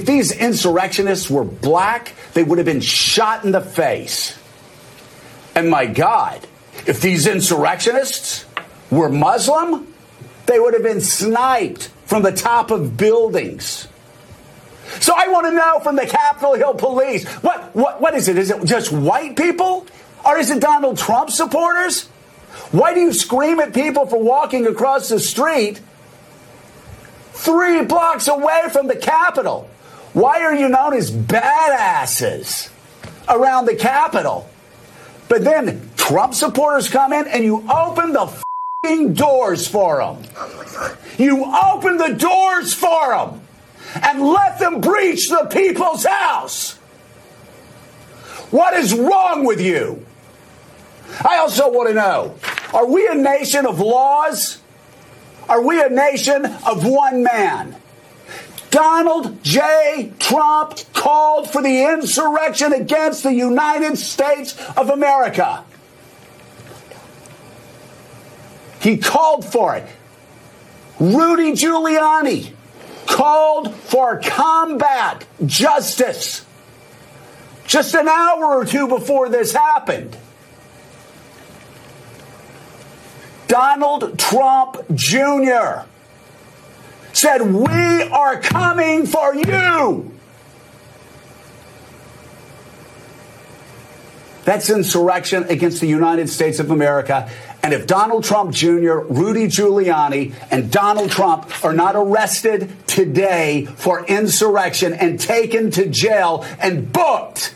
If these insurrectionists were black, they would have been shot in the face. And my God, if these insurrectionists were Muslim, they would have been sniped from the top of buildings. So I want to know from the Capitol Hill police what, what, what is it? Is it just white people? Or is it Donald Trump supporters? Why do you scream at people for walking across the street three blocks away from the Capitol? Why are you known as badasses around the Capitol? But then Trump supporters come in and you open the f doors for them. You open the doors for them and let them breach the people's house. What is wrong with you? I also want to know are we a nation of laws? Are we a nation of one man? Donald J. Trump called for the insurrection against the United States of America. He called for it. Rudy Giuliani called for combat justice just an hour or two before this happened. Donald Trump Jr said, We are coming for you. That's insurrection against the United States of America. And if Donald Trump Jr., Rudy Giuliani, and Donald Trump are not arrested today for insurrection and taken to jail and booked,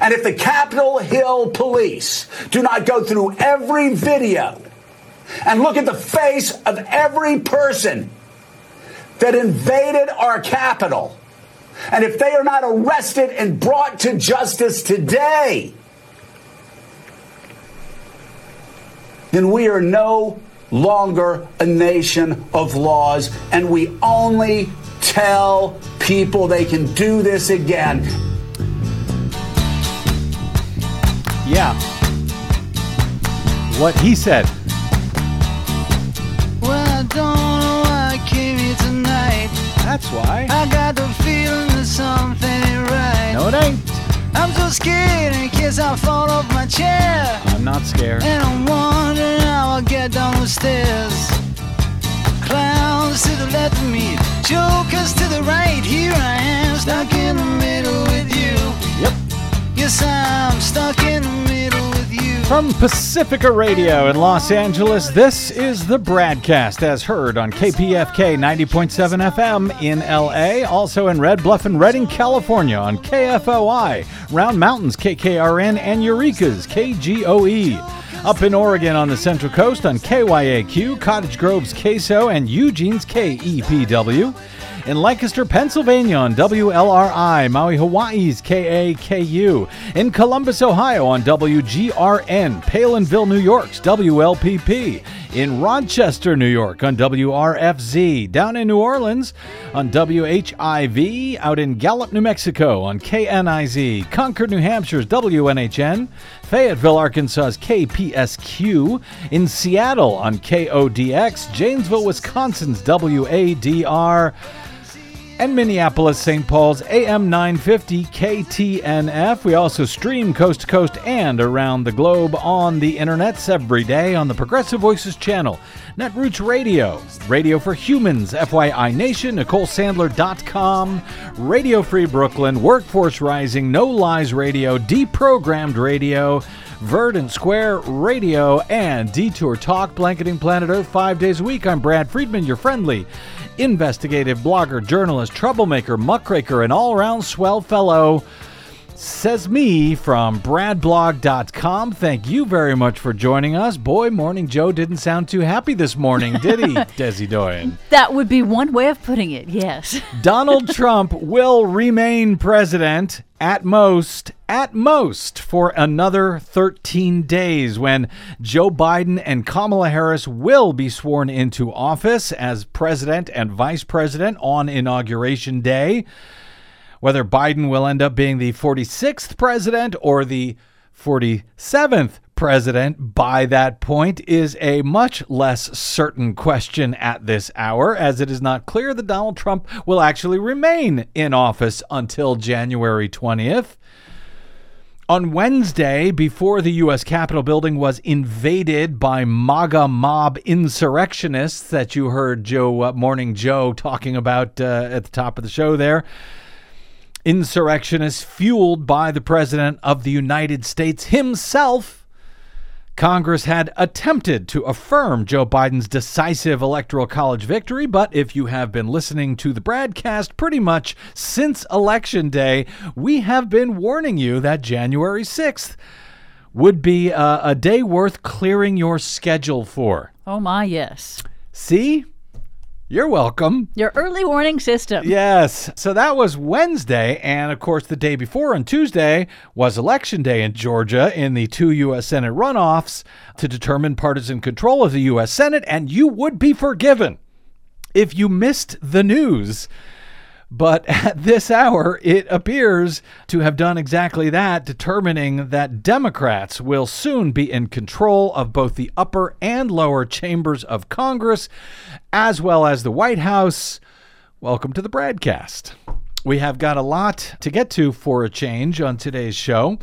and if the Capitol Hill police do not go through every video and look at the face of every person that invaded our capital. And if they are not arrested and brought to justice today, then we are no longer a nation of laws, and we only tell people they can do this again. Yeah. What he said. That's why. I got the feeling that something ain't right. No, it ain't. I'm so scared in case I fall off my chair. I'm not scared. And I'm wondering how I'll get down the stairs. Clowns to the left of me, jokers to the right. Here I am, stuck in the middle with you. Yep. Yes, I'm stuck in the middle. From Pacifica Radio in Los Angeles, this is the BradCast as heard on KPFK 90.7 FM in LA, also in Red Bluff and Redding, California on KFOI, Round Mountains KKRN, and Eureka's KGOE. Up in Oregon on the Central Coast on KYAQ, Cottage Grove's KSO, and Eugene's KEPW in Lancaster, Pennsylvania on WLRI, Maui, Hawaii's KAKU, in Columbus, Ohio on WGRN, Palenville, New York's WLPP, in Rochester, New York on WRFZ, down in New Orleans on WHIV, out in Gallup, New Mexico on KNIZ, Concord, New Hampshire's WNHN, Fayetteville, Arkansas's KPSQ, in Seattle on KODX, Janesville, Wisconsin's WADR, and Minneapolis, St. Paul's AM 950 KTNF. We also stream coast to coast and around the globe on the internets every day on the Progressive Voices channel, Netroots Radio, Radio for Humans, FYI Nation, NicoleSandler.com, Radio Free Brooklyn, Workforce Rising, No Lies Radio, Deprogrammed Radio, Verdant Square Radio, and Detour Talk, blanketing planet Earth five days a week. I'm Brad Friedman, your friendly investigative blogger, journalist, troublemaker, muckraker, and all around swell fellow. Says me from bradblog.com. Thank you very much for joining us. Boy, Morning Joe didn't sound too happy this morning, did he, Desi Doyen? That would be one way of putting it, yes. Donald Trump will remain president at most, at most, for another 13 days when Joe Biden and Kamala Harris will be sworn into office as president and vice president on Inauguration Day. Whether Biden will end up being the 46th president or the 47th president by that point is a much less certain question at this hour, as it is not clear that Donald Trump will actually remain in office until January 20th. On Wednesday, before the U.S. Capitol building was invaded by MAGA mob insurrectionists that you heard Joe uh, Morning Joe talking about uh, at the top of the show there, insurrectionists fueled by the President of the United States himself. Congress had attempted to affirm Joe Biden's decisive electoral college victory, but if you have been listening to the BradCast pretty much since Election Day, we have been warning you that January 6th would be a, a day worth clearing your schedule for. Oh my, yes. See? You're welcome. Your early warning system. Yes. So that was Wednesday. And of course, the day before on Tuesday was Election Day in Georgia in the two U.S. Senate runoffs to determine partisan control of the U.S. Senate. And you would be forgiven if you missed the news. But at this hour, it appears to have done exactly that, determining that Democrats will soon be in control of both the upper and lower chambers of Congress, as well as the White House. Welcome to the BradCast. We have got a lot to get to for a change on today's show,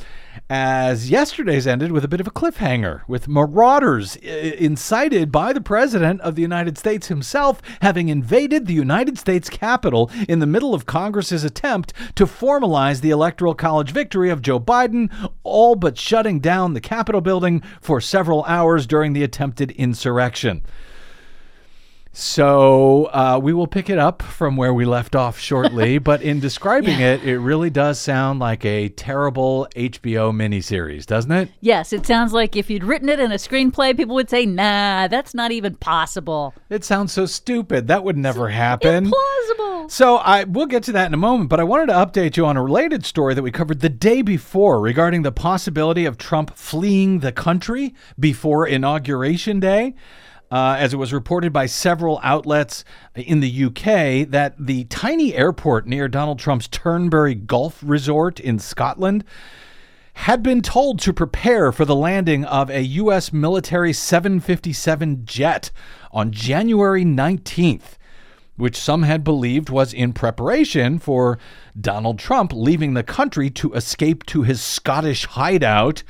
as yesterday's ended with a bit of a cliffhanger, with marauders i- incited by the President of the United States himself having invaded the United States Capitol in the middle of Congress's attempt to formalize the Electoral College victory of Joe Biden, all but shutting down the Capitol building for several hours during the attempted insurrection. So uh, we will pick it up from where we left off shortly, but in describing it, it really does sound like a terrible HBO miniseries, doesn't it? Yes, it sounds like if you'd written it in a screenplay, people would say, nah, that's not even possible. It sounds so stupid. That would never happen. Implausible. So I we'll get to that in a moment, but I wanted to update you on a related story that we covered the day before regarding the possibility of Trump fleeing the country before inauguration day. Uh, as it was reported by several outlets in the UK, that the tiny airport near Donald Trump's Turnberry Golf Resort in Scotland had been told to prepare for the landing of a U.S. military 757 jet on January 19th, which some had believed was in preparation for Donald Trump leaving the country to escape to his Scottish hideout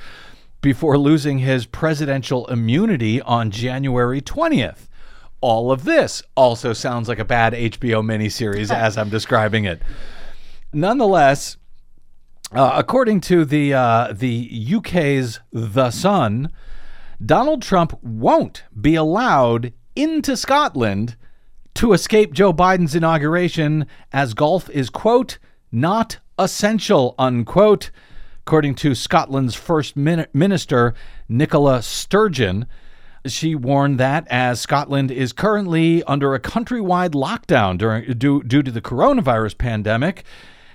before losing his presidential immunity on January 20th. All of this also sounds like a bad HBO miniseries as I'm describing it. Nonetheless, uh, according to the uh, the UK's The Sun, Donald Trump won't be allowed into Scotland to escape Joe Biden's inauguration, as golf is quote not essential unquote. According to Scotland's first minister Nicola Sturgeon, she warned that as Scotland is currently under a countrywide lockdown during due, due to the coronavirus pandemic,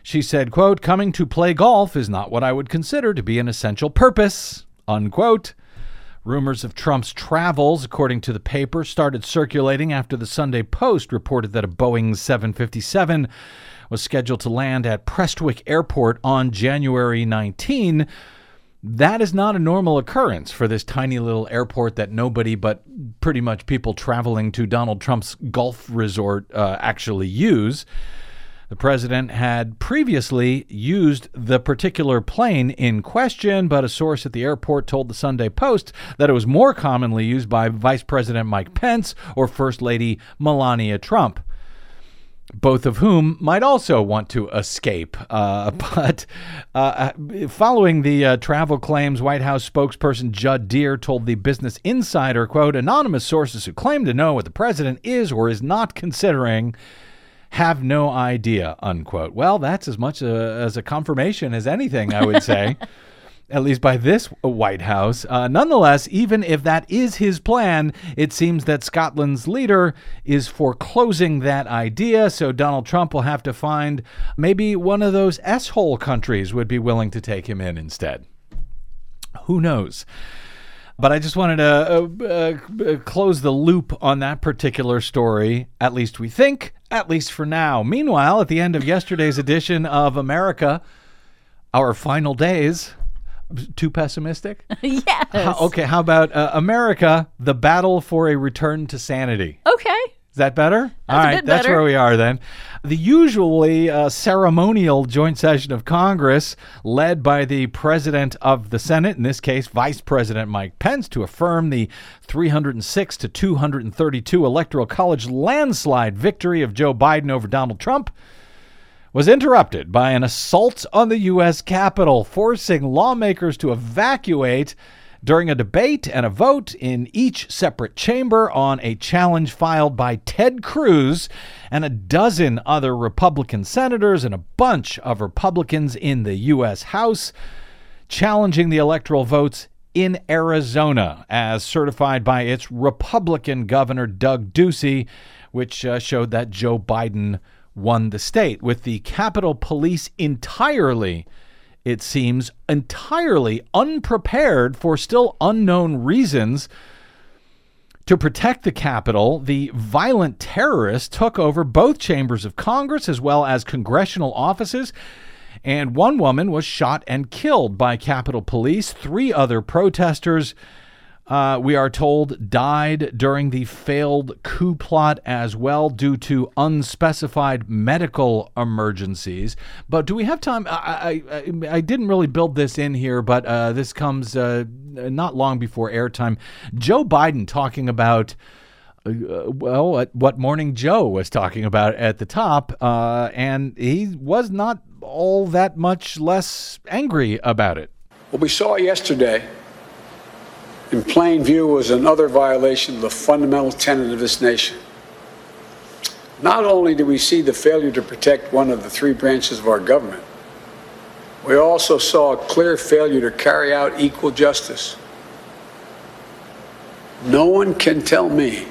she said, quote, coming to play golf is not what I would consider to be an essential purpose, unquote. Rumors of Trump's travels, according to the paper, started circulating after the Sunday Post reported that a Boeing 757 was scheduled to land at Prestwick Airport on January 19. That is not a normal occurrence for this tiny little airport that nobody but pretty much people traveling to Donald Trump's golf resort uh, actually use. The president had previously used the particular plane in question, but a source at the airport told the Sunday Post that it was more commonly used by Vice President Mike Pence or First Lady Melania Trump both of whom might also want to escape. Uh, but uh, following the uh, travel claims, White House spokesperson Judd Deere told the Business Insider, quote, anonymous sources who claim to know what the president is or is not considering have no idea, unquote. Well, that's as much a, as a confirmation as anything, I would say. at least by this White House. Uh, nonetheless, even if that is his plan, it seems that Scotland's leader is foreclosing that idea. So Donald Trump will have to find maybe one of those S hole countries would be willing to take him in instead. Who knows? But I just wanted to uh, uh, close the loop on that particular story, at least we think, at least for now. Meanwhile, at the end of yesterday's edition of America, our final days, Too pessimistic? yes. How- okay, how about uh, America, the battle for a return to sanity? Okay. Is that better? All a right, that's where we are then. The usually uh, ceremonial joint session of Congress, led by the President of the Senate, in this case, Vice President Mike Pence, to affirm the 306 to 232 Electoral College landslide victory of Joe Biden over Donald Trump, was interrupted by an assault on the U.S. Capitol, forcing lawmakers to evacuate during a debate and a vote in each separate chamber on a challenge filed by Ted Cruz and a dozen other Republican senators and a bunch of Republicans in the U.S. House challenging the electoral votes in Arizona, as certified by its Republican Governor Doug Ducey, which uh, showed that Joe Biden won the state, with the Capitol Police entirely, it seems, entirely unprepared for still unknown reasons. To protect the Capitol, the violent terrorists took over both chambers of Congress as well as congressional offices, and one woman was shot and killed by Capitol Police. Three other protesters, uh, we are told, died during the failed coup plot as well due to unspecified medical emergencies. But do we have time? I, I, I- didn't really build this in here, but uh, this comes uh, not long before airtime. Joe Biden talking about uh, well, what- Morning Joe was talking about at the top, uh, and he was not all that much less angry about it. What we saw yesterday in plain view was another violation of the fundamental tenet of this nation. Not only do we see the failure to protect one of the three branches of our government, we also saw a clear failure to carry out equal justice. No one can tell me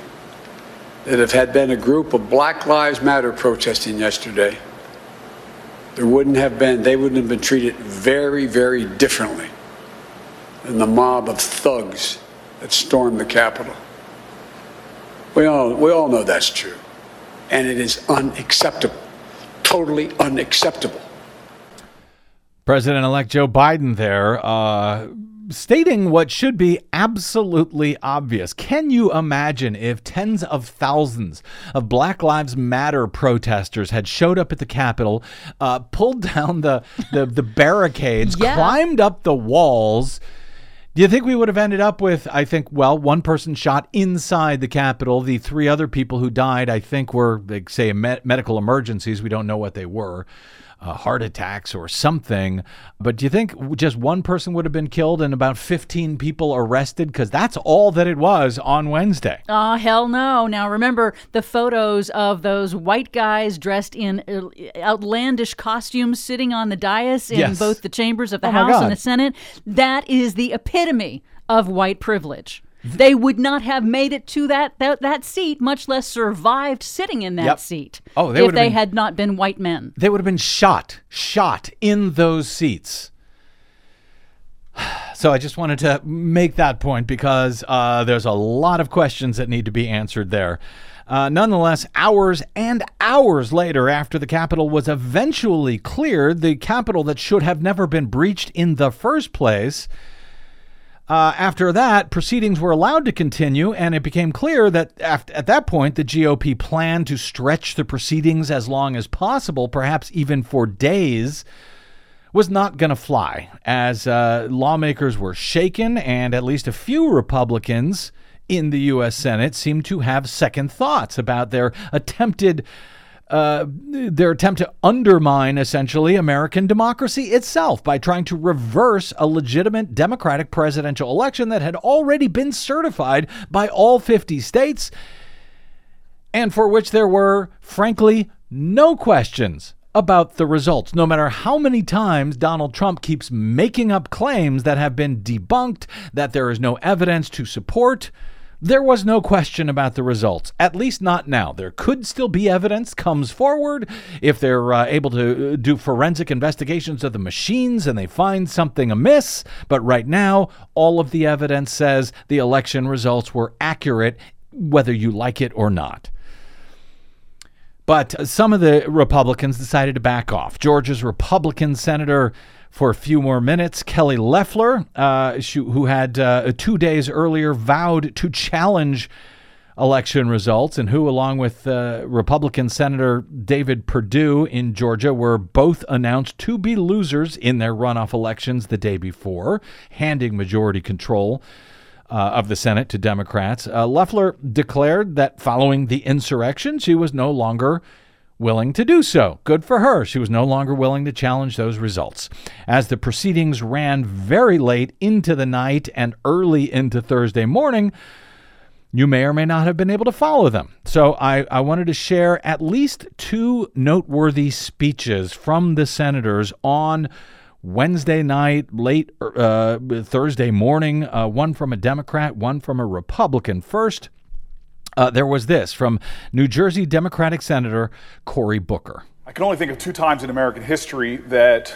that if had been a group of Black Lives Matter protesting yesterday, there wouldn't have been, they wouldn't have been treated very, very differently than the mob of thugs that stormed the Capitol. We all, we all know that's true. And it is unacceptable. Totally unacceptable. President elect Joe Biden there, uh, stating what should be absolutely obvious. Can you imagine if tens of thousands of Black Lives Matter protesters had showed up at the Capitol, uh, pulled down the, the, the barricades, Yeah. climbed up the walls? Do you think we would have ended up with, I think, well, one person shot inside the Capitol. The three other people who died, I think, were, like, say, me- medical emergencies. We don't know what they were, uh, heart attacks or something. But do you think just one person would have been killed and about 15 people arrested? Because that's all that it was on Wednesday. Oh, hell no. Now, remember the photos of those white guys dressed in uh, outlandish costumes sitting on the dais in Yes. both the chambers of the Oh, House and the Senate? That is the epitome of white privilege. They would not have made it to that, that, that seat, much less survived sitting in that Yep. seat. Oh, they if they been- had not been white men. They would have been shot, shot in those seats. So I just wanted to make that point because uh, there's a lot of questions that need to be answered there. Uh, nonetheless, hours and hours later, after the Capitol was eventually cleared, the Capitol that should have never been breached in the first place, uh, after that, proceedings were allowed to continue, and it became clear that af- at that point, the GOP planned to stretch the proceedings as long as possible, perhaps even for days, was not going to fly, as uh, lawmakers were shaken, and at least a few Republicans in the U.S. Senate seemed to have second thoughts about their attempted uh, their attempt to undermine essentially American democracy itself by trying to reverse a legitimate Democratic presidential election that had already been certified by all 50 states and for which there were, frankly, no questions about the results. No matter how many times Donald Trump keeps making up claims that have been debunked, that there is no evidence to support, there was no question about the results, at least not now. There could still be evidence comes forward if they're uh, able to uh, do forensic investigations of the machines and they find something amiss. But right now, all of the evidence says the election results were accurate, whether you like it or not. But some of the Republicans decided to back off. Georgia's Republican Senator for a few more minutes. Kelly Loeffler, uh, who had uh, two days earlier vowed to challenge election results, and who, along with uh, Republican Senator David Perdue in Georgia, were both announced to be losers in their runoff elections the day before, handing majority control. Uh, of the Senate to Democrats. Uh, Loeffler declared that following the insurrection, she was no longer willing to do so. Good for her. She was no longer willing to challenge those results. As the proceedings ran very late into the night and early into Thursday morning, you may or may not have been able to follow them. So I, I wanted to share at least two noteworthy speeches from the senators on Wednesday night, late uh, Thursday morning, uh, one from a Democrat, one from a Republican. First, uh, there was this from New Jersey Democratic Senator Cory Booker. I can only think of two times in American history that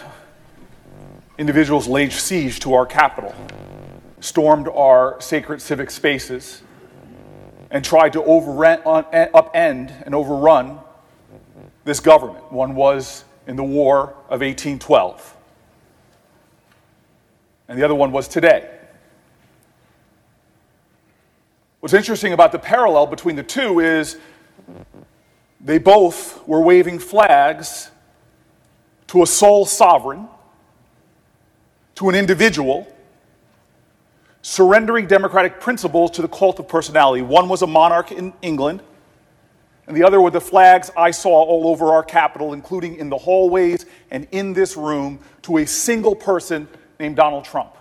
individuals laid siege to our Capitol, stormed our sacred civic spaces, and tried to overrun, upend and overrun this government. One was in the War of 1812, and the other one was today. What's interesting about the parallel between the two is they both were waving flags to a sole sovereign, to an individual surrendering democratic principles to the cult of personality. One was a monarch in England, and the other were the flags I saw all over our capital, including in the hallways and in this room, to a single person named Donald Trump.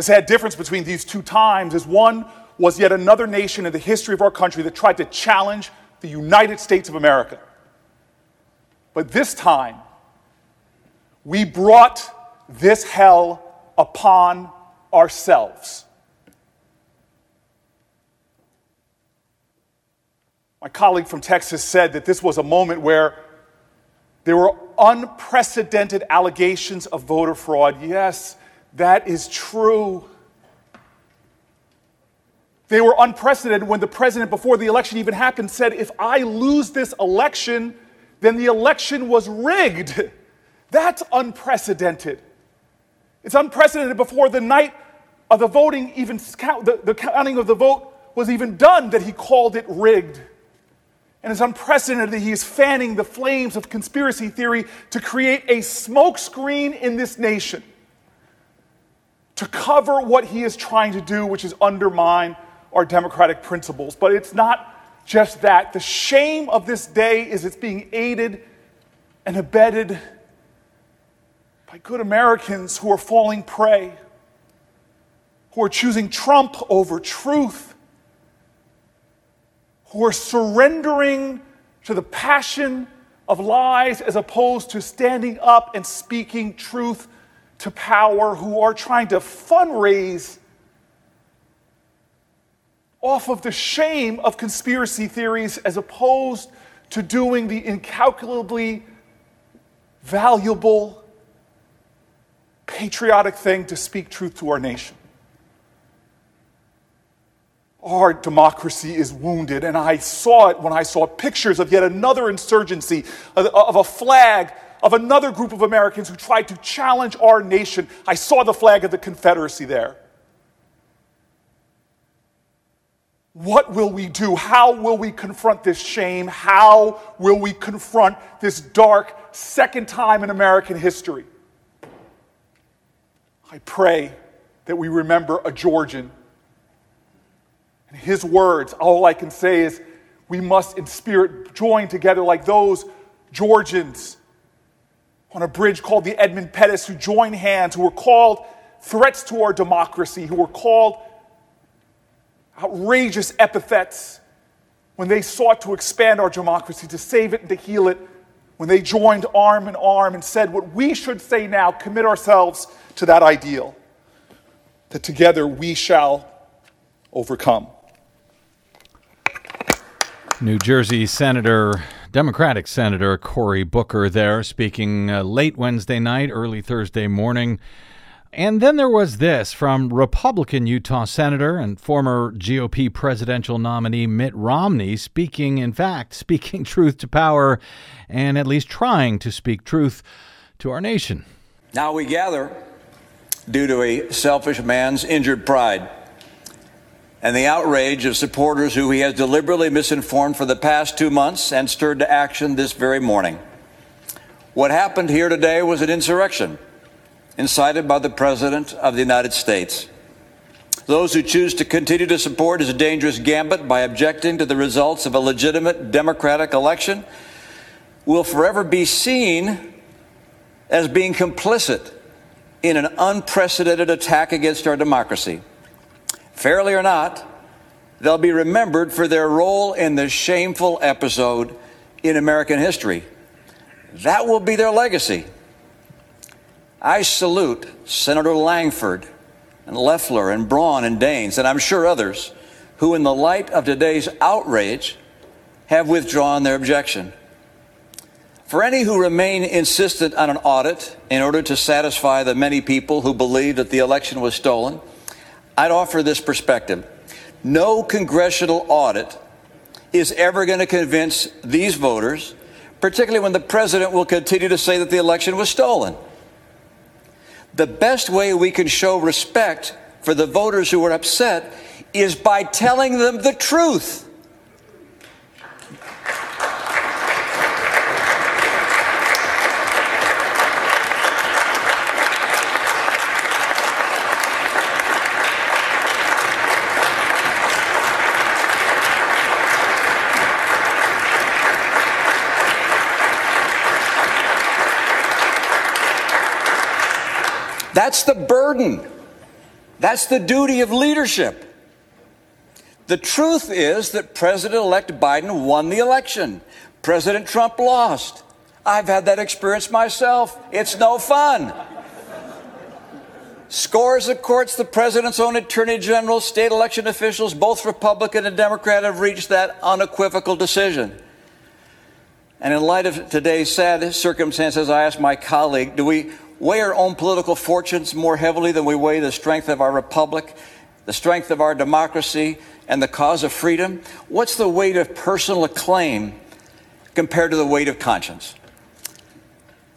The sad difference between these two times is one was yet another nation in the history of our country that tried to challenge the United States of America. But this time, we brought this hell upon ourselves. My colleague from Texas said that this was a moment where there were unprecedented allegations of voter fraud. Yes, that is true. They were unprecedented when the president, before the election even happened, said, If I lose this election, then the election was rigged. That's unprecedented. It's unprecedented before the night of the voting, even the, the counting of the vote was even done, that he called it rigged. And it's unprecedented that he is fanning the flames of conspiracy theory to create a smokescreen in this nation to cover what he is trying to do, which is undermine our democratic principles. But it's not just that. The shame of this day is it's being aided and abetted by good Americans who are falling prey, who are choosing Trump over truth, who are surrendering to the passion of lies as opposed to standing up and speaking truth to power, who are trying to fundraise off of the shame of conspiracy theories as opposed to doing the incalculably valuable patriotic thing to speak truth to our nation. Our democracy is wounded, and I saw it when I saw pictures of yet another insurgency, of, a flag of another group of Americans who tried to challenge our nation. I saw the flag of the Confederacy there. What will we do? How will we confront this shame? How will we confront this dark second time in American history? I pray that we remember a Georgian. And his words, all I can say is, we must in spirit join together like those Georgians on a bridge called the Edmund Pettus who joined hands, who were called threats to our democracy, who were called outrageous epithets when they sought to expand our democracy, to save it and to heal it, when they joined arm in arm and said what we should say now, commit ourselves to that ideal, that together we shall overcome. New Jersey Senator, Democratic Senator Cory Booker there speaking uh, late Wednesday night, early Thursday morning. And then there was this from Republican Utah Senator and former GOP presidential nominee Mitt Romney, speaking, in fact, speaking truth to power and at least trying to speak truth to our nation. Now we gather due to a selfish man's injured pride and the outrage of supporters who he has deliberately misinformed for the past two months and stirred to action this very morning. What happened here today was an insurrection incited by the President of the United States. Those who choose to continue to support his dangerous gambit by objecting to the results of a legitimate democratic election will forever be seen as being complicit in an unprecedented attack against our democracy. Fairly or not, they'll be remembered for their role in this shameful episode in American history. That will be their legacy. I salute Senator Langford and Loeffler and Braun and Daines, and I'm sure others, who, in the light of today's outrage, have withdrawn their objection. For any who remain insistent on an audit in order to satisfy the many people who believe that the election was stolen, I'd offer this perspective. No congressional audit is ever going to convince these voters, particularly when the president will continue to say that the election was stolen the best way we can show respect for the voters who are upset is by telling them the truth. That's the burden. That's the duty of leadership. The truth is that President elect Biden won the election. President Trump lost. I've had that experience myself. It's no fun. Scores of courts, the president's own attorney general, state election officials, both Republican and Democrat, have reached that unequivocal decision. And in light of today's sad circumstances, I asked my colleague, do we weigh our own political fortunes more heavily than we weigh the strength of our republic, the strength of our democracy, and the cause of freedom? What's the weight of personal acclaim compared to the weight of conscience?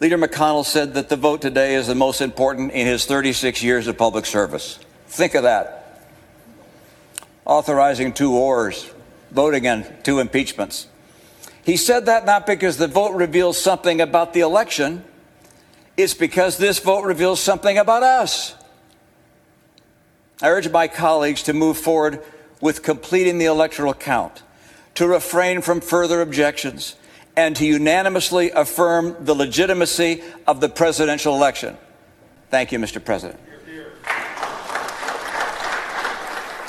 Leader McConnell said that the vote today is the most important in his 36 years of public service. Think of that. Authorizing two wars, voting on two impeachments. He said that not because the vote reveals something about the election, it's because this vote reveals something about us. I urge my colleagues to move forward with completing the electoral count, to refrain from further objections, and to unanimously affirm the legitimacy of the presidential election. Thank you, Mr. President.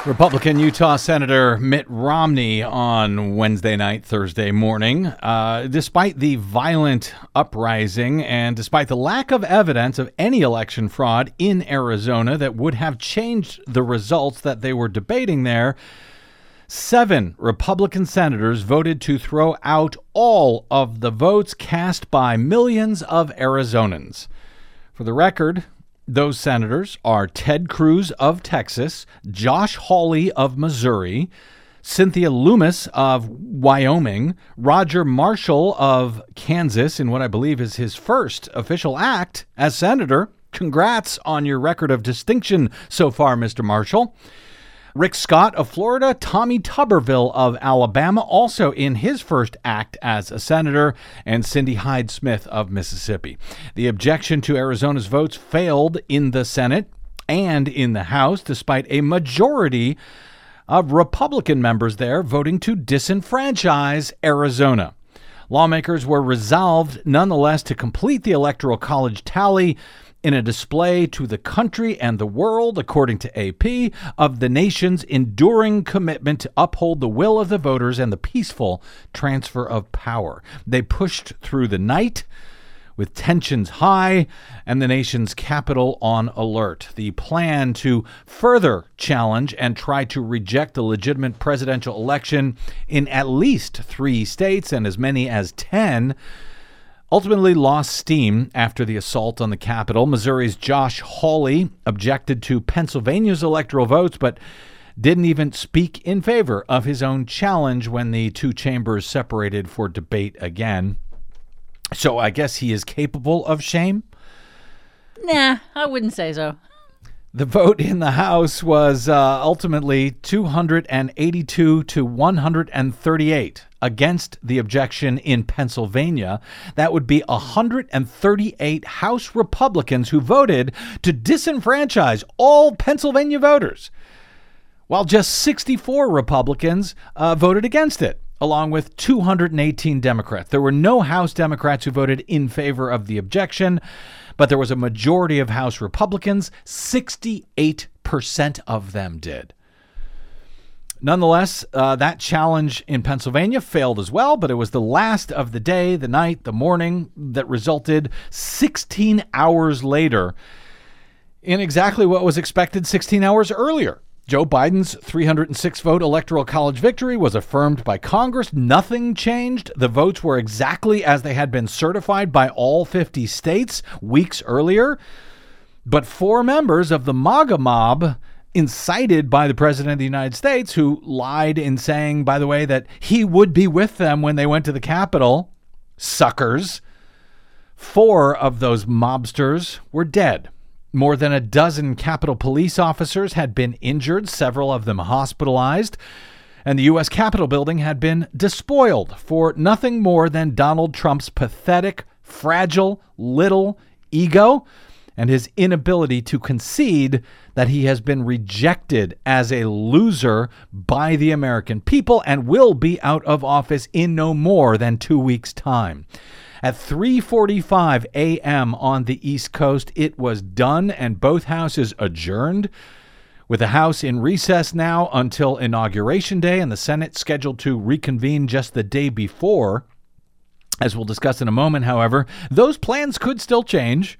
Republican Utah Senator Mitt Romney on Wednesday night, Thursday morning. Uh, despite the violent uprising and despite the lack of evidence of any election fraud in Arizona that would have changed the results that they were debating there, seven Republican senators voted to throw out all of the votes cast by millions of Arizonans. For the record, those senators are Ted Cruz of Texas, Josh Hawley of Missouri, Cynthia Lummis of Wyoming, Roger Marshall of Kansas, in what I believe is his first official act as senator. Congrats on your record of distinction so far, Mr. Marshall. Rick Scott of Florida, Tommy Tuberville of Alabama, also in his first act as a senator, and Cindy Hyde Smith of Mississippi. The objection to Arizona's votes failed in the Senate and in the House, despite a majority of Republican members there voting to disenfranchise Arizona. Lawmakers were resolved nonetheless to complete the Electoral College tally in a display to the country and the world, according to AP, of the nation's enduring commitment to uphold the will of the voters and the peaceful transfer of power. They pushed through the night with tensions high and the nation's capital on alert. The plan to further challenge and try to reject the legitimate presidential election in at least three states and as many as 10 ultimately lost steam after the assault on the Capitol. Missouri's Josh Hawley objected to Pennsylvania's electoral votes, but didn't even speak in favor of his own challenge when the two chambers separated for debate again. So I guess he is capable of shame. Nah, I wouldn't say so. The vote in the House was uh, ultimately 282 to 138 against the objection in Pennsylvania. That would be 138 House Republicans who voted to disenfranchise all Pennsylvania voters, while just 64 Republicans uh, voted against it. Along with 218 Democrats. There were no House Democrats who voted in favor of the objection but there was a majority of House Republicans. 68% of them did. Nonetheless, uh, that challenge in Pennsylvania failed as well, but it was the last of the day, the night, the morning that resulted 16 hours later in exactly what was expected 16 hours earlier. Joe Biden's 306 vote electoral college victory was affirmed by Congress. Nothing changed. The votes were exactly as they had been certified by all 50 states weeks earlier. But four members of the MAGA mob, incited by the President of the United States, who lied in saying, by the way, that he would be with them when they went to the Capitol, suckers, four of those mobsters were dead. More than a dozen Capitol police officers had been injured, several of them hospitalized, and the U.S. Capitol building had been despoiled for nothing more than Donald Trump's pathetic, fragile, little ego and his inability to concede that he has been rejected as a loser by the American people and will be out of office in no more than two weeks' time. At 3:45 a.m. on the East Coast, it was done and both houses adjourned. With the House in recess now until Inauguration Day and the Senate scheduled to reconvene just the day before. As we'll discuss in a moment, however, those plans could still change.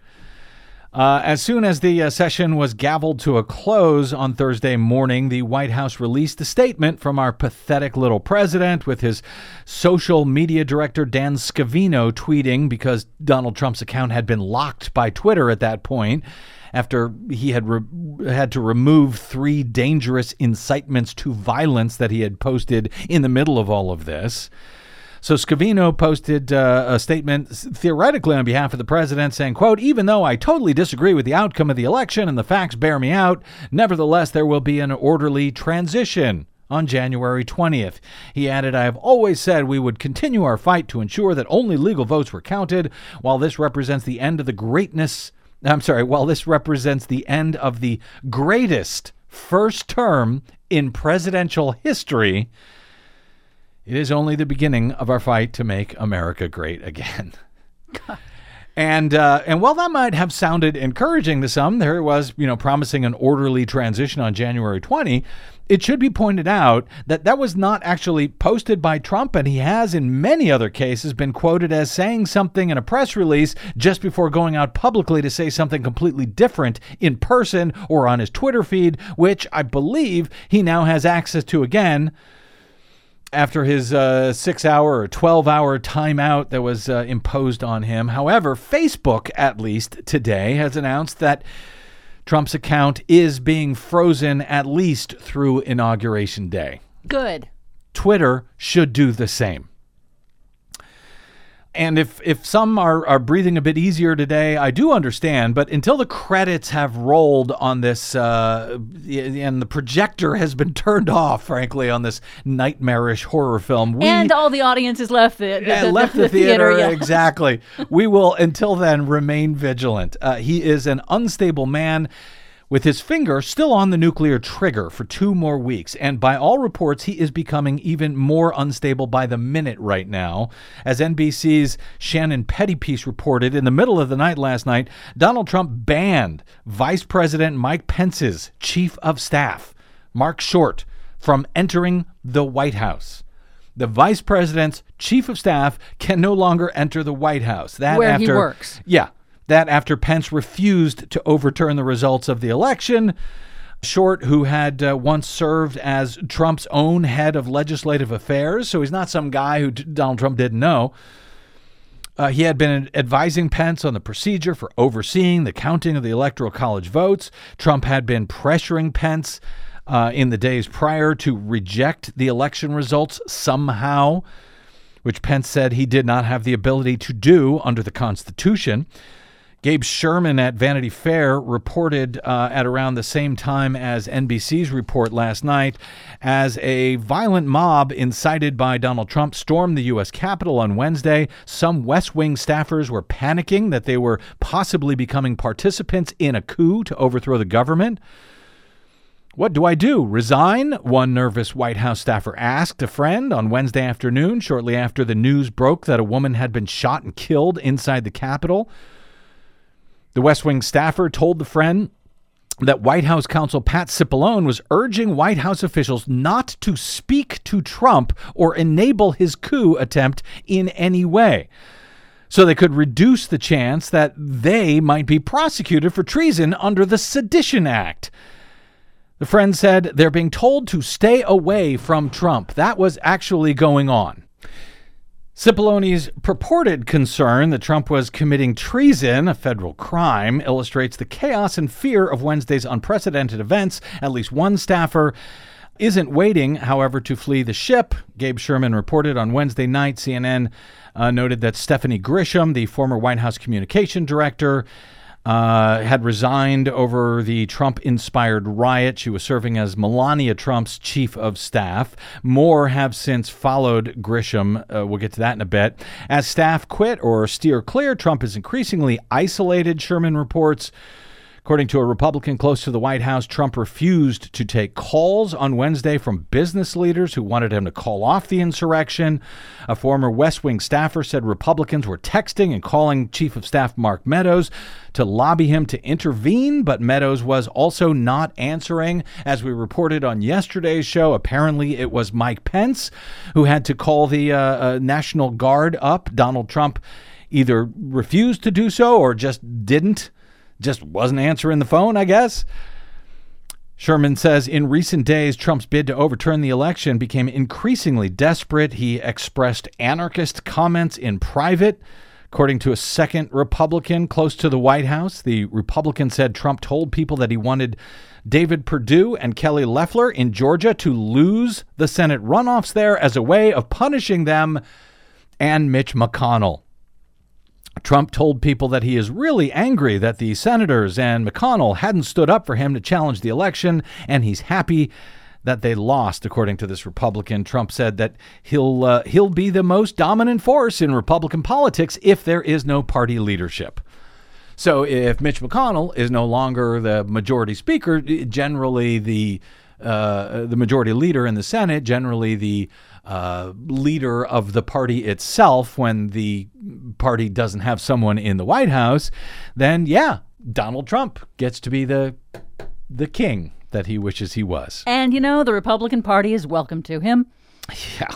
Uh, as soon as the uh, session was gavelled to a close on Thursday morning, the White House released a statement from our pathetic little president with his social media director, Dan Scavino, tweeting because Donald Trump's account had been locked by Twitter at that point after he had re- had to remove three dangerous incitements to violence that he had posted in the middle of all of this. So Scavino posted uh, a statement theoretically on behalf of the president saying, quote, even though I totally disagree with the outcome of the election and the facts bear me out, nevertheless, there will be an orderly transition on January 20th. He added, I have always said we would continue our fight to ensure that only legal votes were counted. While this represents the end of the greatness, I'm sorry, while this represents the end of the greatest first term in presidential history, it is only the beginning of our fight to make America great again. and uh, and while that might have sounded encouraging to some, there was you know promising an orderly transition on January 20. It should be pointed out that that was not actually posted by Trump, and he has, in many other cases, been quoted as saying something in a press release just before going out publicly to say something completely different in person or on his Twitter feed, which I believe he now has access to again after his uh, six hour or 12 hour timeout that was uh, imposed on him. However, Facebook, at least today, has announced that Trump's account is being frozen at least through Inauguration Day. Good. Twitter should do the same. And if, if some are, are breathing a bit easier today, I do understand. But until the credits have rolled on this, uh, and the projector has been turned off, frankly, on this nightmarish horror film, we, and all the audience has left the, the, the, left the, the theater. theater yeah. Exactly. we will, until then, remain vigilant. Uh, he is an unstable man with his finger still on the nuclear trigger for two more weeks. And by all reports, he is becoming even more unstable by the minute right now. As NBC's Shannon Pettypiece reported in the middle of the night last night, Donald Trump banned Vice President Mike Pence's chief of staff, Mark Short, from entering the White House. The vice president's chief of staff can no longer enter the White House. That Where after, he works. Yeah, that after Pence refused to overturn the results of the election. Short, who had uh, once served as Trump's own head of legislative affairs, so he's not some guy who Donald Trump didn't know. Uh, he had been advising Pence on the procedure for overseeing the counting of the Electoral College votes. Trump had been pressuring Pence uh, in the days prior to reject the election results somehow, which Pence said he did not have the ability to do under the Constitution. Gabe Sherman at Vanity Fair reported uh, at around the same time as NBC's report last night as a violent mob incited by Donald Trump stormed the U.S. Capitol on Wednesday. Some West Wing staffers were panicking that they were possibly becoming participants in a coup to overthrow the government. What do I do? Resign? One nervous White House staffer asked a friend on Wednesday afternoon, shortly after the news broke that a woman had been shot and killed inside the Capitol. The West Wing staffer told the friend that White House counsel Pat Cipollone was urging White House officials not to speak to Trump or enable his coup attempt in any way. So they could reduce the chance that they might be prosecuted for treason under the Sedition Act. The friend said they're being told to stay away from Trump. That was actually going on. Cipollone's purported concern that Trump was committing treason, a federal crime, illustrates the chaos and fear of Wednesday's unprecedented events. At least one staffer isn't waiting, however, to flee the ship. Gabe Sherman reported on Wednesday night. CNN uh, noted that Stephanie Grisham, the former White House communication director, uh, had resigned over the Trump inspired riot. She was serving as Melania Trump's chief of staff. More have since followed Grisham. Uh, we'll get to that in a bit. As staff quit or steer clear, Trump is increasingly isolated, Sherman reports. According to a Republican close to the White House, Trump refused to take calls on Wednesday from business leaders who wanted him to call off the insurrection. A former West Wing staffer said Republicans were texting and calling Chief of Staff Mark Meadows to lobby him to intervene, but Meadows was also not answering. As we reported on yesterday's show, apparently it was Mike Pence who had to call the uh, uh, National Guard up. Donald Trump either refused to do so or just didn't just wasn't answering the phone, I guess. Sherman says in recent days, Trump's bid to overturn the election became increasingly desperate. He expressed anarchist comments in private. According to a second Republican close to the White House, the Republican said Trump told people that he wanted David Perdue and Kelly Loeffler in Georgia to lose the Senate runoffs there as a way of punishing them and Mitch McConnell. Trump told people that he is really angry that the senators and McConnell hadn't stood up for him to challenge the election, and he's happy that they lost, according to this Republican. Trump said that he'll uh, he'll be the most dominant force in Republican politics if there is no party leadership. So if Mitch McConnell is no longer the majority speaker, generally the uh, the majority leader in the Senate, generally the uh, leader of the party itself when the party doesn't have someone in the White House, then yeah, Donald Trump gets to be the the king that he wishes he was. And you know, the Republican Party is welcome to him. Yeah.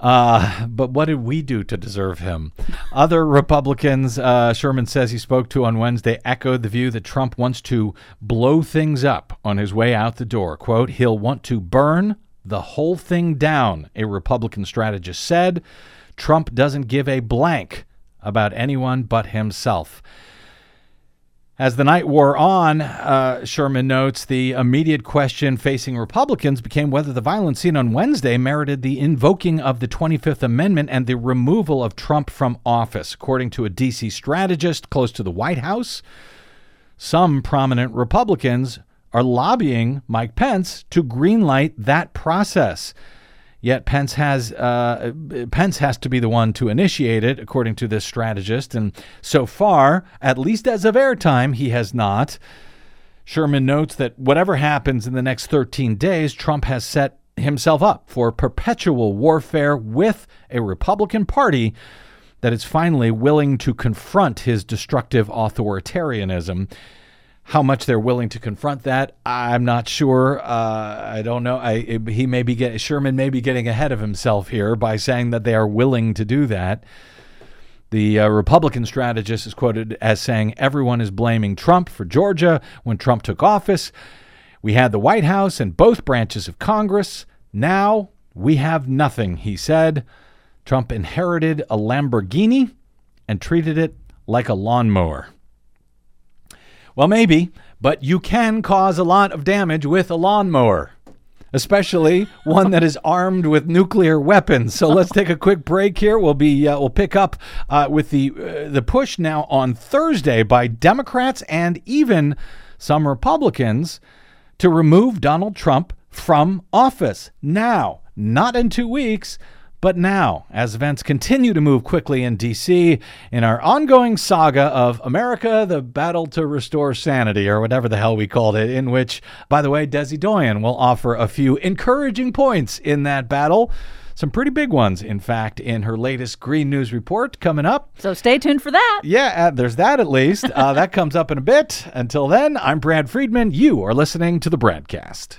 Uh, but what did we do to deserve him? Other Republicans, uh, Sherman says he spoke to on Wednesday, echoed the view that Trump wants to blow things up on his way out the door. Quote, he'll want to burn the whole thing down, a Republican strategist said. Trump doesn't give a blank about anyone but himself. As the night wore on, uh, Sherman notes the immediate question facing Republicans became whether the violence seen on Wednesday merited the invoking of the 25th Amendment and the removal of Trump from office. According to a D.C. strategist close to the White House, some prominent Republicans are lobbying Mike Pence to greenlight that process. Yet Pence has uh, Pence has to be the one to initiate it, according to this strategist. And so far, at least as of airtime, he has not. Sherman notes that whatever happens in the next 13 days, Trump has set himself up for perpetual warfare with a Republican Party that is finally willing to confront his destructive authoritarianism how much they're willing to confront that, I'm not sure. Uh, I don't know. I, he may be Sherman may be getting ahead of himself here by saying that they are willing to do that. The uh, Republican strategist is quoted as saying everyone is blaming Trump for Georgia when Trump took office. We had the White House and both branches of Congress. Now we have nothing, he said. Trump inherited a Lamborghini and treated it like a lawnmower. Well, maybe, but you can cause a lot of damage with a lawnmower, especially one that is armed with nuclear weapons. So let's take a quick break here. We'll be uh, we'll pick up uh, with the uh, the push now on Thursday by Democrats and even some Republicans to remove Donald Trump from office now, not in 2 weeks but now, as events continue to move quickly in D.C., in our ongoing saga of America, the battle to restore sanity, or whatever the hell we called it, in which, by the way, Desi Doyen will offer a few encouraging points in that battle. Some pretty big ones, in fact, in her latest Green News report coming up. So stay tuned for that. Yeah, uh, there's that at least. Uh, that comes up in a bit. Until then, I'm Brad Friedman. You are listening to the BradCast.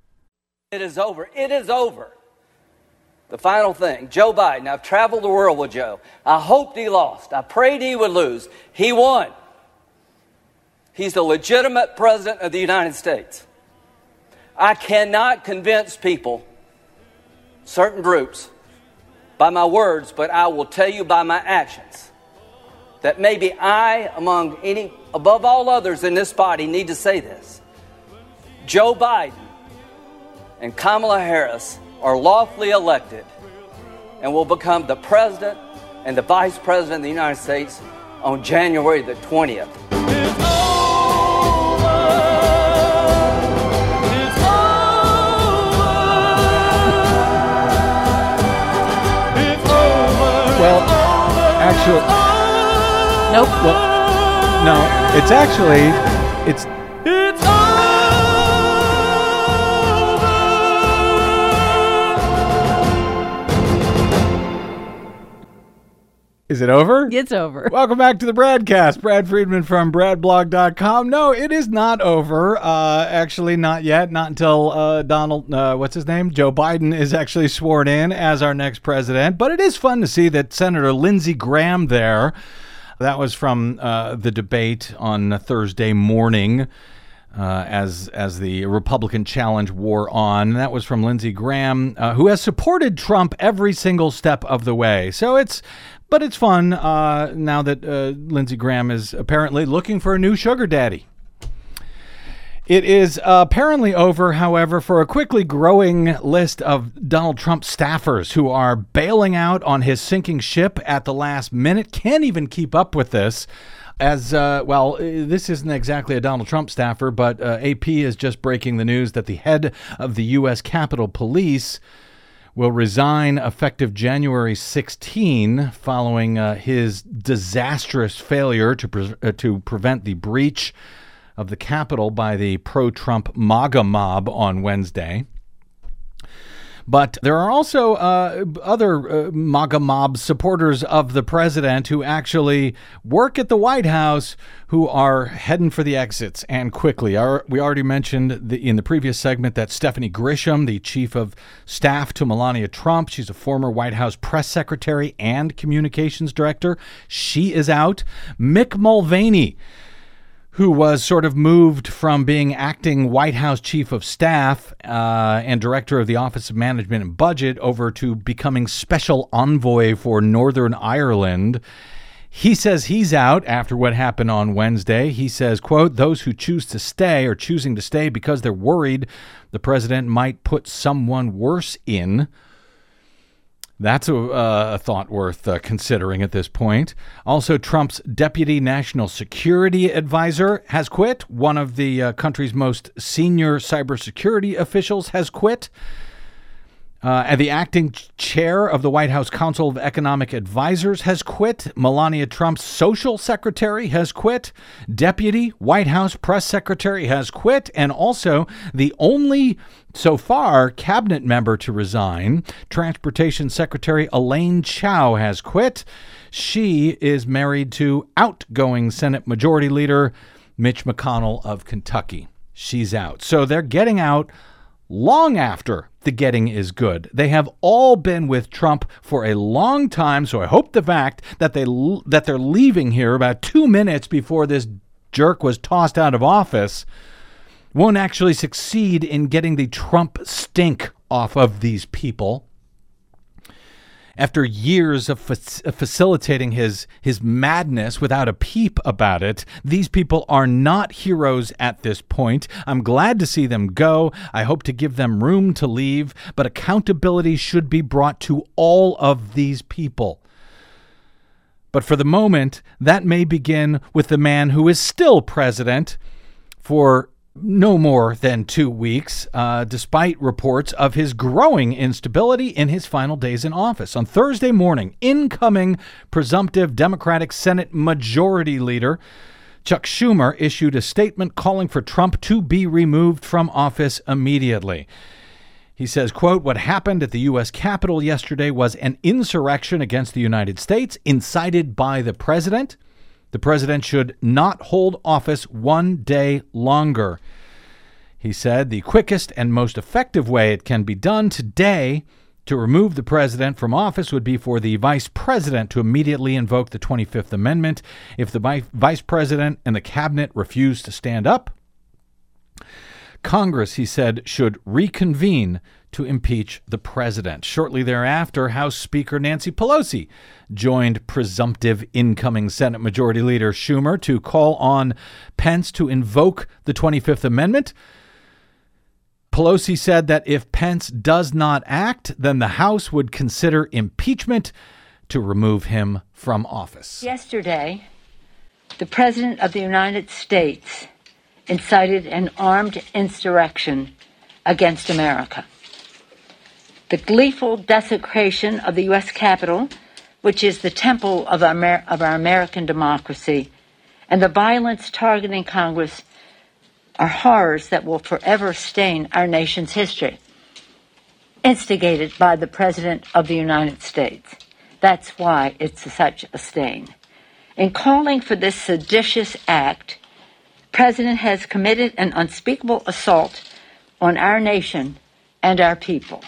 It is over. It is over. The final thing Joe Biden. I've traveled the world with Joe. I hoped he lost. I prayed he would lose. He won. He's the legitimate president of the United States. I cannot convince people, certain groups, by my words, but I will tell you by my actions that maybe I, among any, above all others in this body, need to say this. Joe Biden and Kamala Harris are lawfully elected and will become the president and the vice president of the United States on January the 20th. Well, actually, Nope. well, no, it's actually it's Is it over? It's over. Welcome back to the BradCast. Brad Friedman from BradBlog.com. No, it is not over. Uh, actually, not yet. Not until uh, Donald, uh, what's his name? Joe Biden is actually sworn in as our next president. But it is fun to see that Senator Lindsey Graham there. That was from uh, the debate on Thursday morning. Uh, as as the Republican challenge wore on. That was from Lindsey Graham, uh, who has supported Trump every single step of the way. So it's, but it's fun uh, now that uh, Lindsey Graham is apparently looking for a new sugar daddy. It is apparently over, however, for a quickly growing list of Donald Trump staffers who are bailing out on his sinking ship at the last minute. Can't even keep up with this as uh, well, uh, this isn't exactly a Donald Trump staffer, but uh, AP is just breaking the news that the head of the U.S. Capitol Police will resign effective January 16 following uh, his disastrous failure to pre- uh, to prevent the breach of the Capitol by the pro-Trump MAGA mob on Wednesday. But there are also uh, other uh, MAGA mob supporters of the president who actually work at the White House who are heading for the exits and quickly. Our, we already mentioned the, in the previous segment that Stephanie Grisham, the chief of staff to Melania Trump, she's a former White House press secretary and communications director, she is out. Mick Mulvaney who was sort of moved from being acting White House chief of staff uh, and director of the Office of Management and Budget over to becoming special envoy for Northern Ireland. He says he's out after what happened on Wednesday. He says, quote, those who choose to stay are choosing to stay because they're worried the president might put someone worse in. That's a, uh, a thought worth uh, considering at this point. Also, Trump's deputy national security advisor has quit. One of the uh, country's most senior cybersecurity officials has quit. Uh, and the acting chair of the White House Council of Economic Advisors has quit. Melania Trump's social secretary has quit. Deputy White House press secretary has quit. And also, the only so far cabinet member to resign, Transportation Secretary Elaine Chao, has quit. She is married to outgoing Senate Majority Leader Mitch McConnell of Kentucky. She's out. So they're getting out long after the getting is good. They have all been with Trump for a long time, so I hope the fact that they that they're leaving here about 2 minutes before this jerk was tossed out of office won't actually succeed in getting the Trump stink off of these people after years of, fa- facilitating his his madness without a peep about it, these people are not heroes at this point. I'm glad to see them go. I hope to give them room to leave, but accountability should be brought to all of these people. But for the moment, that may begin with the man who is still president for no more than two weeks, uh, despite reports of his growing instability in his final days in office. On Thursday morning, incoming presumptive Democratic Senate Majority Leader Chuck Schumer issued a statement calling for Trump to be removed from office immediately. He says, quote, what happened at the U.S. Capitol yesterday was an insurrection against the United States incited by the president. The president should not hold office one day longer. He said the quickest and most effective way it can be done today to remove the president from office would be for the vice president to immediately invoke the 25th Amendment. If the vice president and the cabinet refuse to stand up, Congress, he said, should reconvene to impeach the president. Shortly thereafter, House Speaker Nancy Pelosi joined presumptive incoming Senate Majority Leader Schumer to call on Pence to invoke the 25th Amendment. Pelosi said that if Pence does not act, then the House would consider impeachment to remove him from office. Yesterday, the President of the United States incited an armed insurrection against America. The gleeful desecration of the U.S. Capitol, which is the temple of our, of our American democracy, and the violence targeting Congress are horrors that will forever stain our nation's history, instigated by the President of the United States. That's why it's such a stain. In calling for this seditious act, President has committed an unspeakable assault on our nation and our people.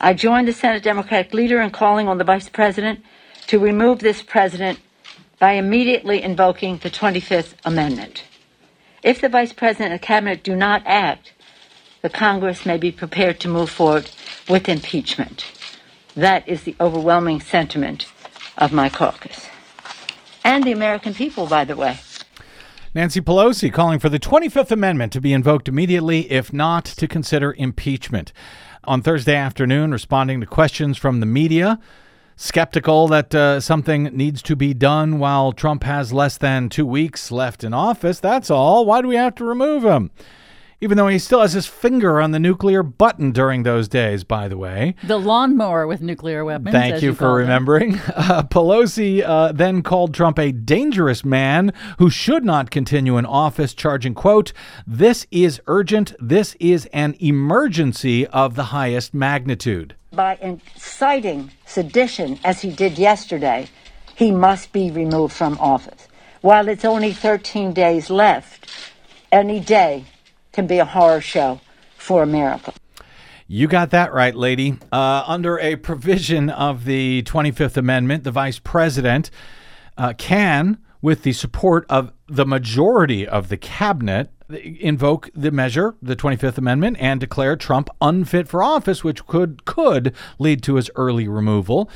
I join the Senate Democratic leader in calling on the Vice President to remove this president by immediately invoking the 25th Amendment. If the Vice President and Cabinet do not act, the Congress may be prepared to move forward with impeachment. That is the overwhelming sentiment of my caucus. And the American people, by the way. Nancy Pelosi calling for the 25th Amendment to be invoked immediately, if not, to consider impeachment. On Thursday afternoon, responding to questions from the media, skeptical that uh, something needs to be done while Trump has less than two weeks left in office. That's all. Why do we have to remove him? Even though he still has his finger on the nuclear button during those days, by the way. The lawnmower with nuclear weapons. Thank you, you for remembering. Uh, Pelosi uh, then called Trump a dangerous man who should not continue in office, charging, quote, this is urgent. This is an emergency of the highest magnitude. By inciting sedition, as he did yesterday, he must be removed from office. While it's only 13 days left, any day can be a horror show for America. You got that right, lady. Uh, under a provision of the 25th Amendment, the vice president uh, can, with the support of the majority of the cabinet, invoke the measure, the 25th Amendment, and declare Trump unfit for office, which could could lead to his early removal.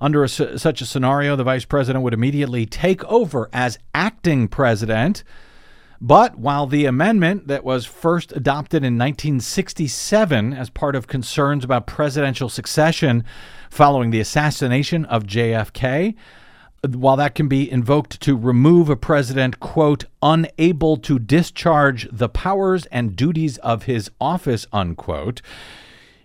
Under a, such a scenario, the vice president would immediately take over as acting president but while the amendment that was first adopted in 1967 as part of concerns about presidential succession following the assassination of JFK, while that can be invoked to remove a president, quote, unable to discharge the powers and duties of his office, unquote,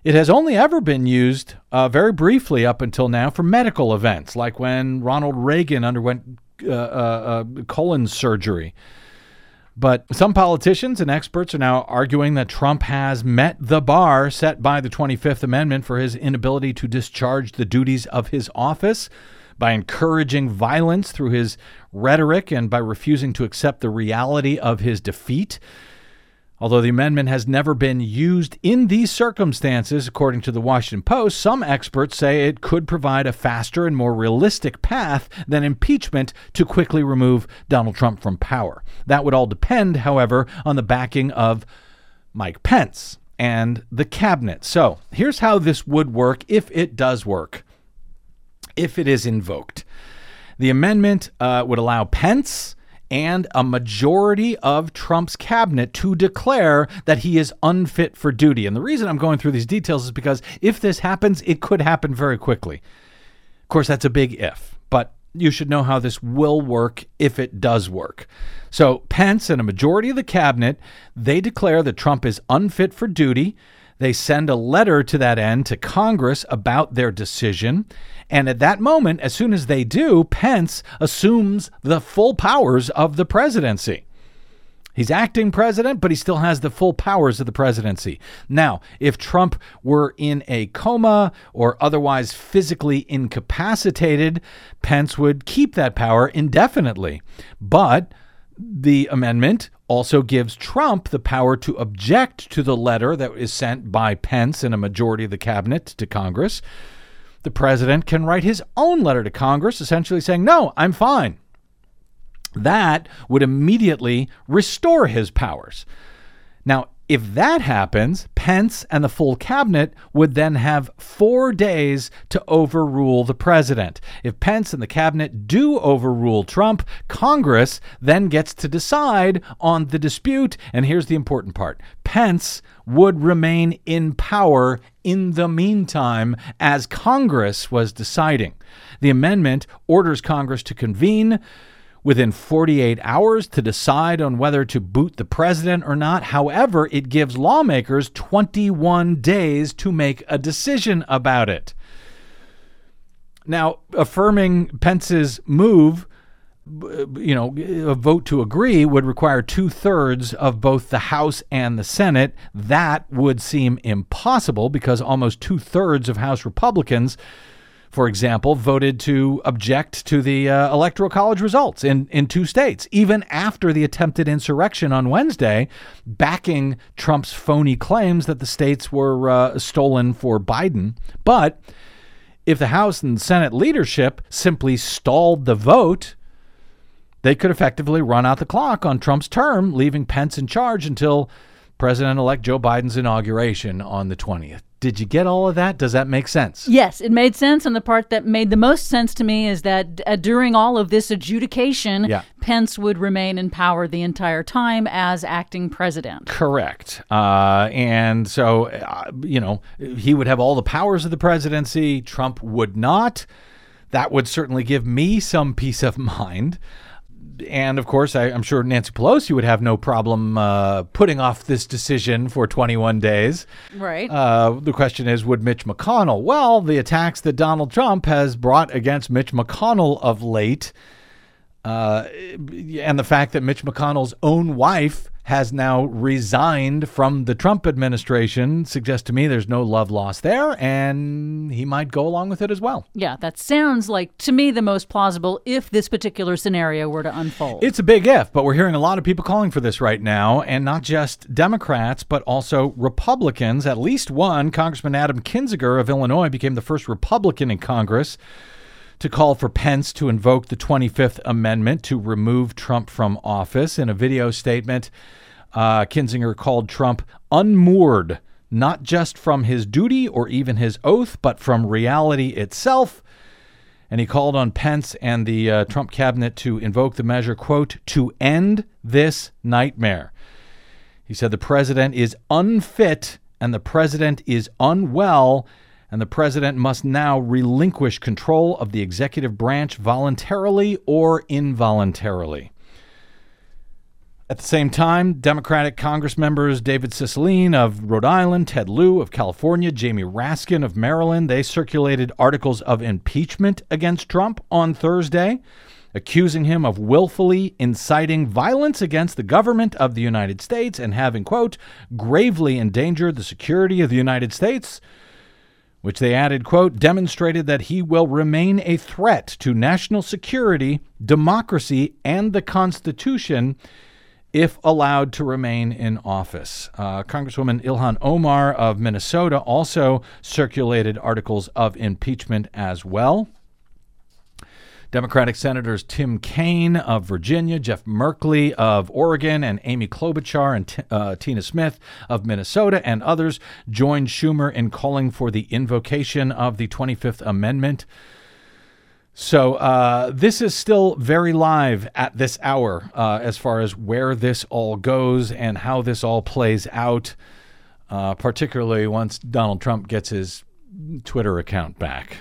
It has only ever been used uh, very briefly up until now for medical events, like when Ronald Reagan underwent uh, uh, uh, colon surgery. But some politicians and experts are now arguing that Trump has met the bar set by the 25th Amendment for his inability to discharge the duties of his office by encouraging violence through his rhetoric and by refusing to accept the reality of his defeat. Although the amendment has never been used in these circumstances, according to the Washington Post, some experts say it could provide a faster and more realistic path than impeachment to quickly remove Donald Trump from power. That would all depend, however, on the backing of Mike Pence and the cabinet. So here's how this would work if it does work, if it is invoked. The amendment uh, would allow Pence and a majority of Trump's cabinet to declare that he is unfit for duty. And the reason I'm going through these details is because if this happens, it could happen very quickly. Of course, that's a big if, but you should know how this will work if it does work. So, Pence and a majority of the cabinet, they declare that Trump is unfit for duty. They send a letter to that end to Congress about their decision. And at that moment, as soon as they do, Pence assumes the full powers of the presidency. He's acting president, but he still has the full powers of the presidency. Now, if Trump were in a coma or otherwise physically incapacitated, Pence would keep that power indefinitely. But the amendment also gives Trump the power to object to the letter that is sent by Pence and a majority of the cabinet to Congress the president can write his own letter to Congress, essentially saying, No, I'm fine. That would immediately restore his powers. Now, if that happens, Pence and the full cabinet would then have four days to overrule the president. If Pence and the cabinet do overrule Trump, Congress then gets to decide on the dispute. And here's the important part Pence would remain in power in the meantime as Congress was deciding. The amendment orders Congress to convene within 48 hours to decide on whether to boot the president or not. However, it gives lawmakers 21 days to make a decision about it. Now, affirming Pence's move, you know, a vote to agree would require two thirds of both the House and the Senate. That would seem impossible because almost two thirds of House Republicans for example, voted to object to the uh, electoral college results in, in two states, even after the attempted insurrection on Wednesday, backing Trump's phony claims that the states were uh, stolen for Biden. But if the House and Senate leadership simply stalled the vote, they could effectively run out the clock on Trump's term, leaving Pence in charge until President elect Joe Biden's inauguration on the 20th. Did you get all of that? Does that make sense? Yes, it made sense. And the part that made the most sense to me is that uh, during all of this adjudication, yeah. Pence would remain in power the entire time as acting president. Correct. Uh, and so, uh, you know, he would have all the powers of the presidency. Trump would not. That would certainly give me some peace of mind and of course, I, am sure Nancy Pelosi would have no problem uh, putting off this decision for 21 days. Right. Uh, the question is, would Mitch McConnell? Well, the attacks that Donald Trump has brought against Mitch McConnell of late, uh, and the fact that Mitch McConnell's own wife has now resigned from the Trump administration suggests to me there's no love lost there, and he might go along with it as well. Yeah, that sounds like, to me, the most plausible if this particular scenario were to unfold. It's a big if, but we're hearing a lot of people calling for this right now, and not just Democrats, but also Republicans. At least one, Congressman Adam Kinzinger of Illinois, became the first Republican in Congress to call for Pence to invoke the 25th Amendment to remove Trump from office. In a video statement, uh, Kinzinger called Trump unmoored, not just from his duty or even his oath, but from reality itself. And he called on Pence and the uh, Trump cabinet to invoke the measure, quote, to end this nightmare. He said the president is unfit and the president is unwell and the president must now relinquish control of the executive branch voluntarily or involuntarily. At the same time, Democratic Congress members David Cicilline of Rhode Island, Ted Lieu of California, Jamie Raskin of Maryland, they circulated articles of impeachment against Trump on Thursday, accusing him of willfully inciting violence against the government of the United States and having, quote, gravely endangered the security of the United States which they added, quote, demonstrated that he will remain a threat to national security, democracy, and the Constitution if allowed to remain in office. Uh, Congresswoman Ilhan Omar of Minnesota also circulated articles of impeachment as well. Democratic Senators Tim Kaine of Virginia, Jeff Merkley of Oregon, and Amy Klobuchar and T- uh, Tina Smith of Minnesota and others joined Schumer in calling for the invocation of the 25th Amendment. So uh, this is still very live at this hour uh, as far as where this all goes and how this all plays out, uh, particularly once Donald Trump gets his Twitter account back.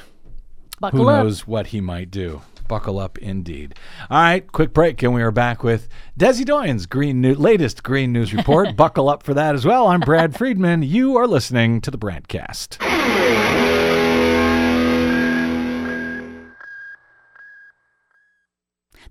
Buckle Who up. knows what he might do? Buckle up, indeed. All right, quick break, and we are back with Desi Doyen's green new, latest Green News Report. Buckle up for that as well. I'm Brad Friedman. You are listening to the Bradcast.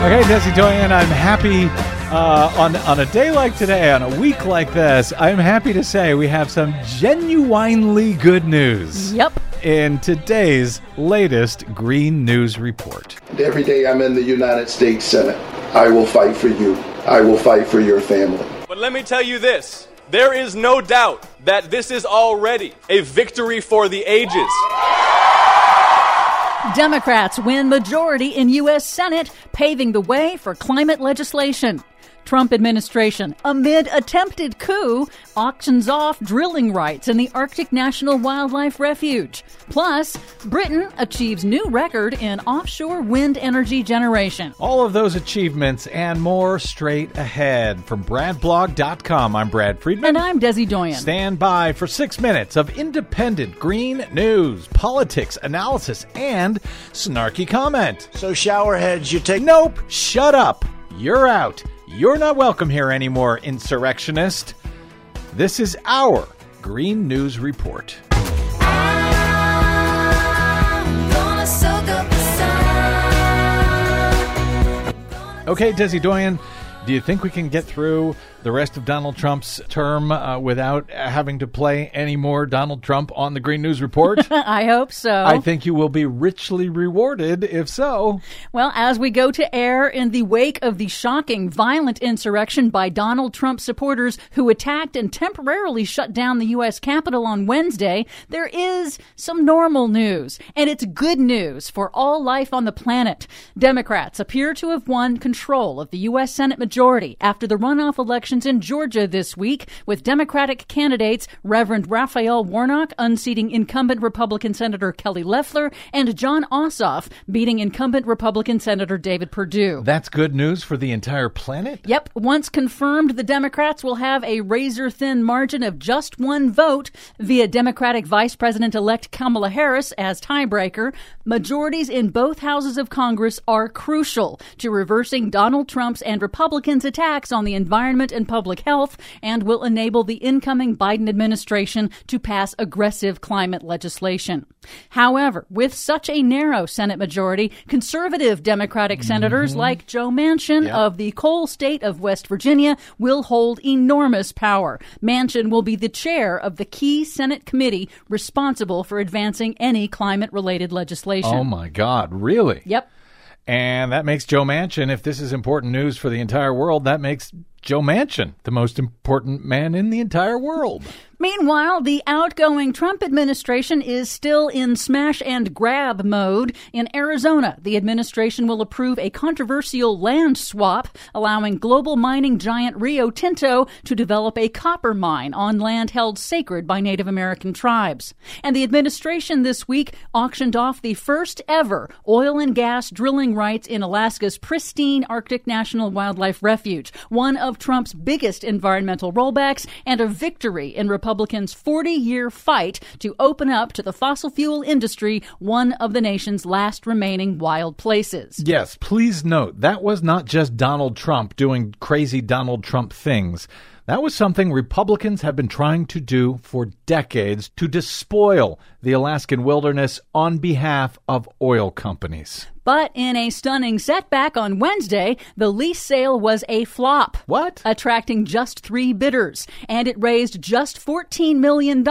Okay, Desi Doyen, I'm happy uh, on on a day like today, on a week like this. I'm happy to say we have some genuinely good news. Yep. In today's latest Green News Report. Every day I'm in the United States Senate, I will fight for you. I will fight for your family. But let me tell you this there is no doubt that this is already a victory for the ages. Democrats win majority in U.S. Senate, paving the way for climate legislation. Trump administration, amid attempted coup, auctions off drilling rights in the Arctic National Wildlife Refuge. Plus, Britain achieves new record in offshore wind energy generation. All of those achievements and more straight ahead from BradBlog.com. I'm Brad Friedman. And I'm Desi Doyen. Stand by for six minutes of independent green news, politics, analysis, and snarky comment. So, showerheads, you take. Nope, shut up. You're out. You're not welcome here anymore, insurrectionist. This is our Green News Report. Okay, Desi Doyen, do you think we can get through the rest of Donald Trump's term uh, without having to play any more Donald Trump on the Green News Report? I hope so. I think you will be richly rewarded if so. Well, as we go to air in the wake of the shocking violent insurrection by Donald Trump supporters who attacked and temporarily shut down the U.S. Capitol on Wednesday, there is some normal news. And it's good news for all life on the planet. Democrats appear to have won control of the U.S. Senate majority after the runoff elections in Georgia this week, with Democratic candidates Reverend Raphael Warnock unseating incumbent Republican Senator Kelly Loeffler and Jon Ossoff beating incumbent Republican Senator David Perdue. That's good news for the entire planet? Yep. Once confirmed, the Democrats will have a razor thin margin of just one vote via Democratic Vice President elect Kamala Harris as tiebreaker. Majorities in both houses of Congress are crucial to reversing Donald Trump's and Republicans' attacks on the environment and public health and will enable the incoming Biden administration to pass aggressive climate legislation. However, with such a narrow Senate majority, conservative Democratic senators mm-hmm. like Joe Manchin of the coal state of West Virginia will hold enormous power. Manchin will be the chair of the key Senate committee responsible for advancing any climate related legislation. Oh my God, really? Yep. And that makes Joe Manchin, if this is important news for the entire world, that makes Joe Manchin the most important man in the entire world. Meanwhile, the outgoing Trump administration is still in smash and grab mode. In Arizona, the administration will approve a controversial land swap, allowing global mining giant Rio Tinto to develop a copper mine on land held sacred by Native American tribes. And the administration this week auctioned off the first ever oil and gas drilling rights in Alaska's pristine Arctic National Wildlife Refuge, one of Trump's biggest environmental rollbacks and a victory in Republican Republicans' 40 year fight to open up to the fossil fuel industry one of the nation's last remaining wild places. Yes, please note that was not just Donald Trump doing crazy Donald Trump things. That was something Republicans have been trying to do for decades to despoil the Alaskan wilderness on behalf of oil companies. But in a stunning setback on Wednesday, the lease sale was a flop. What? Attracting just three bidders. And it raised just $14 million,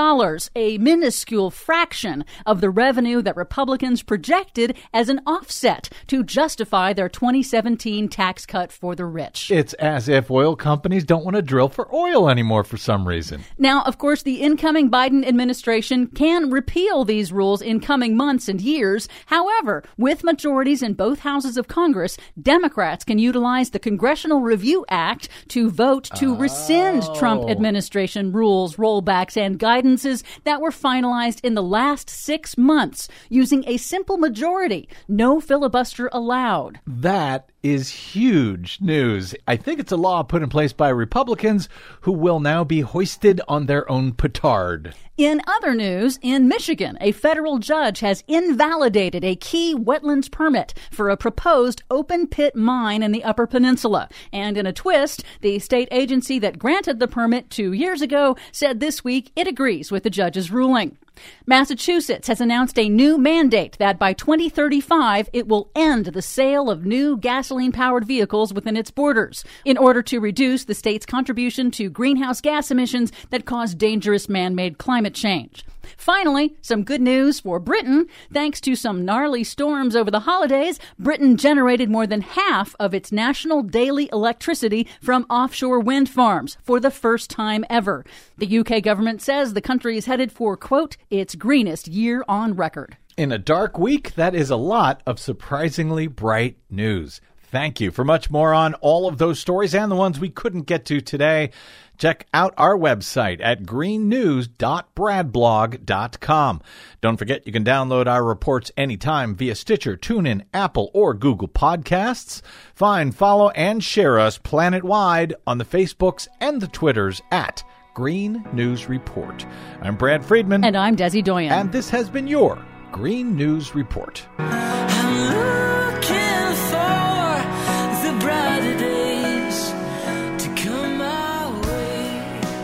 a minuscule fraction of the revenue that Republicans projected as an offset to justify their 2017 tax cut for the rich. It's as if oil companies don't want to drill for oil anymore for some reason. Now, of course, the incoming Biden administration can repeal these rules in coming months and years. However, with majority majorities in both houses of Congress, Democrats can utilize the Congressional Review Act to vote to rescind oh. Trump Oh. administration rules, rollbacks, and guidances that were finalized in the last six months using a simple majority. No filibuster allowed. That is huge news. I think it's a law put in place by Republicans who will now be hoisted on their own petard. In other news, in Michigan, a federal judge has invalidated a key wetlands permit for a proposed open pit mine in the Upper Peninsula. And in a twist, the state agency that granted the permit two years ago said this week it agrees with the judge's ruling. Massachusetts has announced a new mandate that by 2035 it will end the sale of new gasoline powered vehicles within its borders in order to reduce the state's contribution to greenhouse gas emissions that cause dangerous man made climate change. Finally, some good news for Britain. Thanks to some gnarly storms over the holidays, Britain generated more than half of its national daily electricity from offshore wind farms for the first time ever. The UK government says the country is headed for, quote, its greenest year on record. In a dark week, that is a lot of surprisingly bright news. Thank you for much more on all of those stories and the ones we couldn't get to today. Check out our website at greennews.bradblog.com. Don't forget you can download our reports anytime via Stitcher, TuneIn, Apple, or Google Podcasts. Find, follow, and share us planet-wide on the Facebooks and the Twitters at Green News Report. I'm Brad Friedman. And I'm Desi Doyen. And this has been your Green News Report.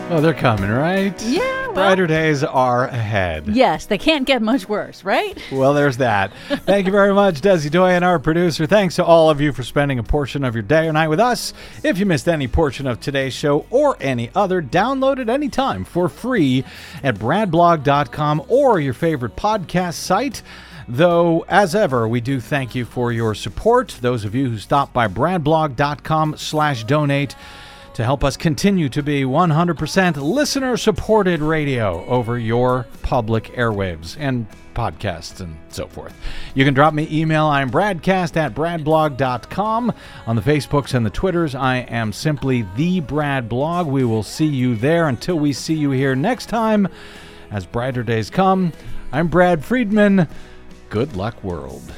Oh, they're coming, right? Yeah, well- Brighter days are ahead. Yes, they can't get much worse, right? Well, there's that. Thank you very much, Desi Doyen, our producer. Thanks to all of you for spending a portion of your day or night with us. If you missed any portion of today's show or any other, download it anytime for free at bradblog.com or your favorite podcast site. Though, as ever, we do thank you for your support. Those of you who stop by bradblog.com slash donate to help us continue to be 100% listener supported radio over your public airwaves and podcasts and so forth. You can drop me email. I'm bradcast at bradblog.com. On the Facebooks and the Twitters, I am simply the Brad Blog. We will see you there until we see you here next time. As brighter days come, I'm Brad Friedman. Good luck, world.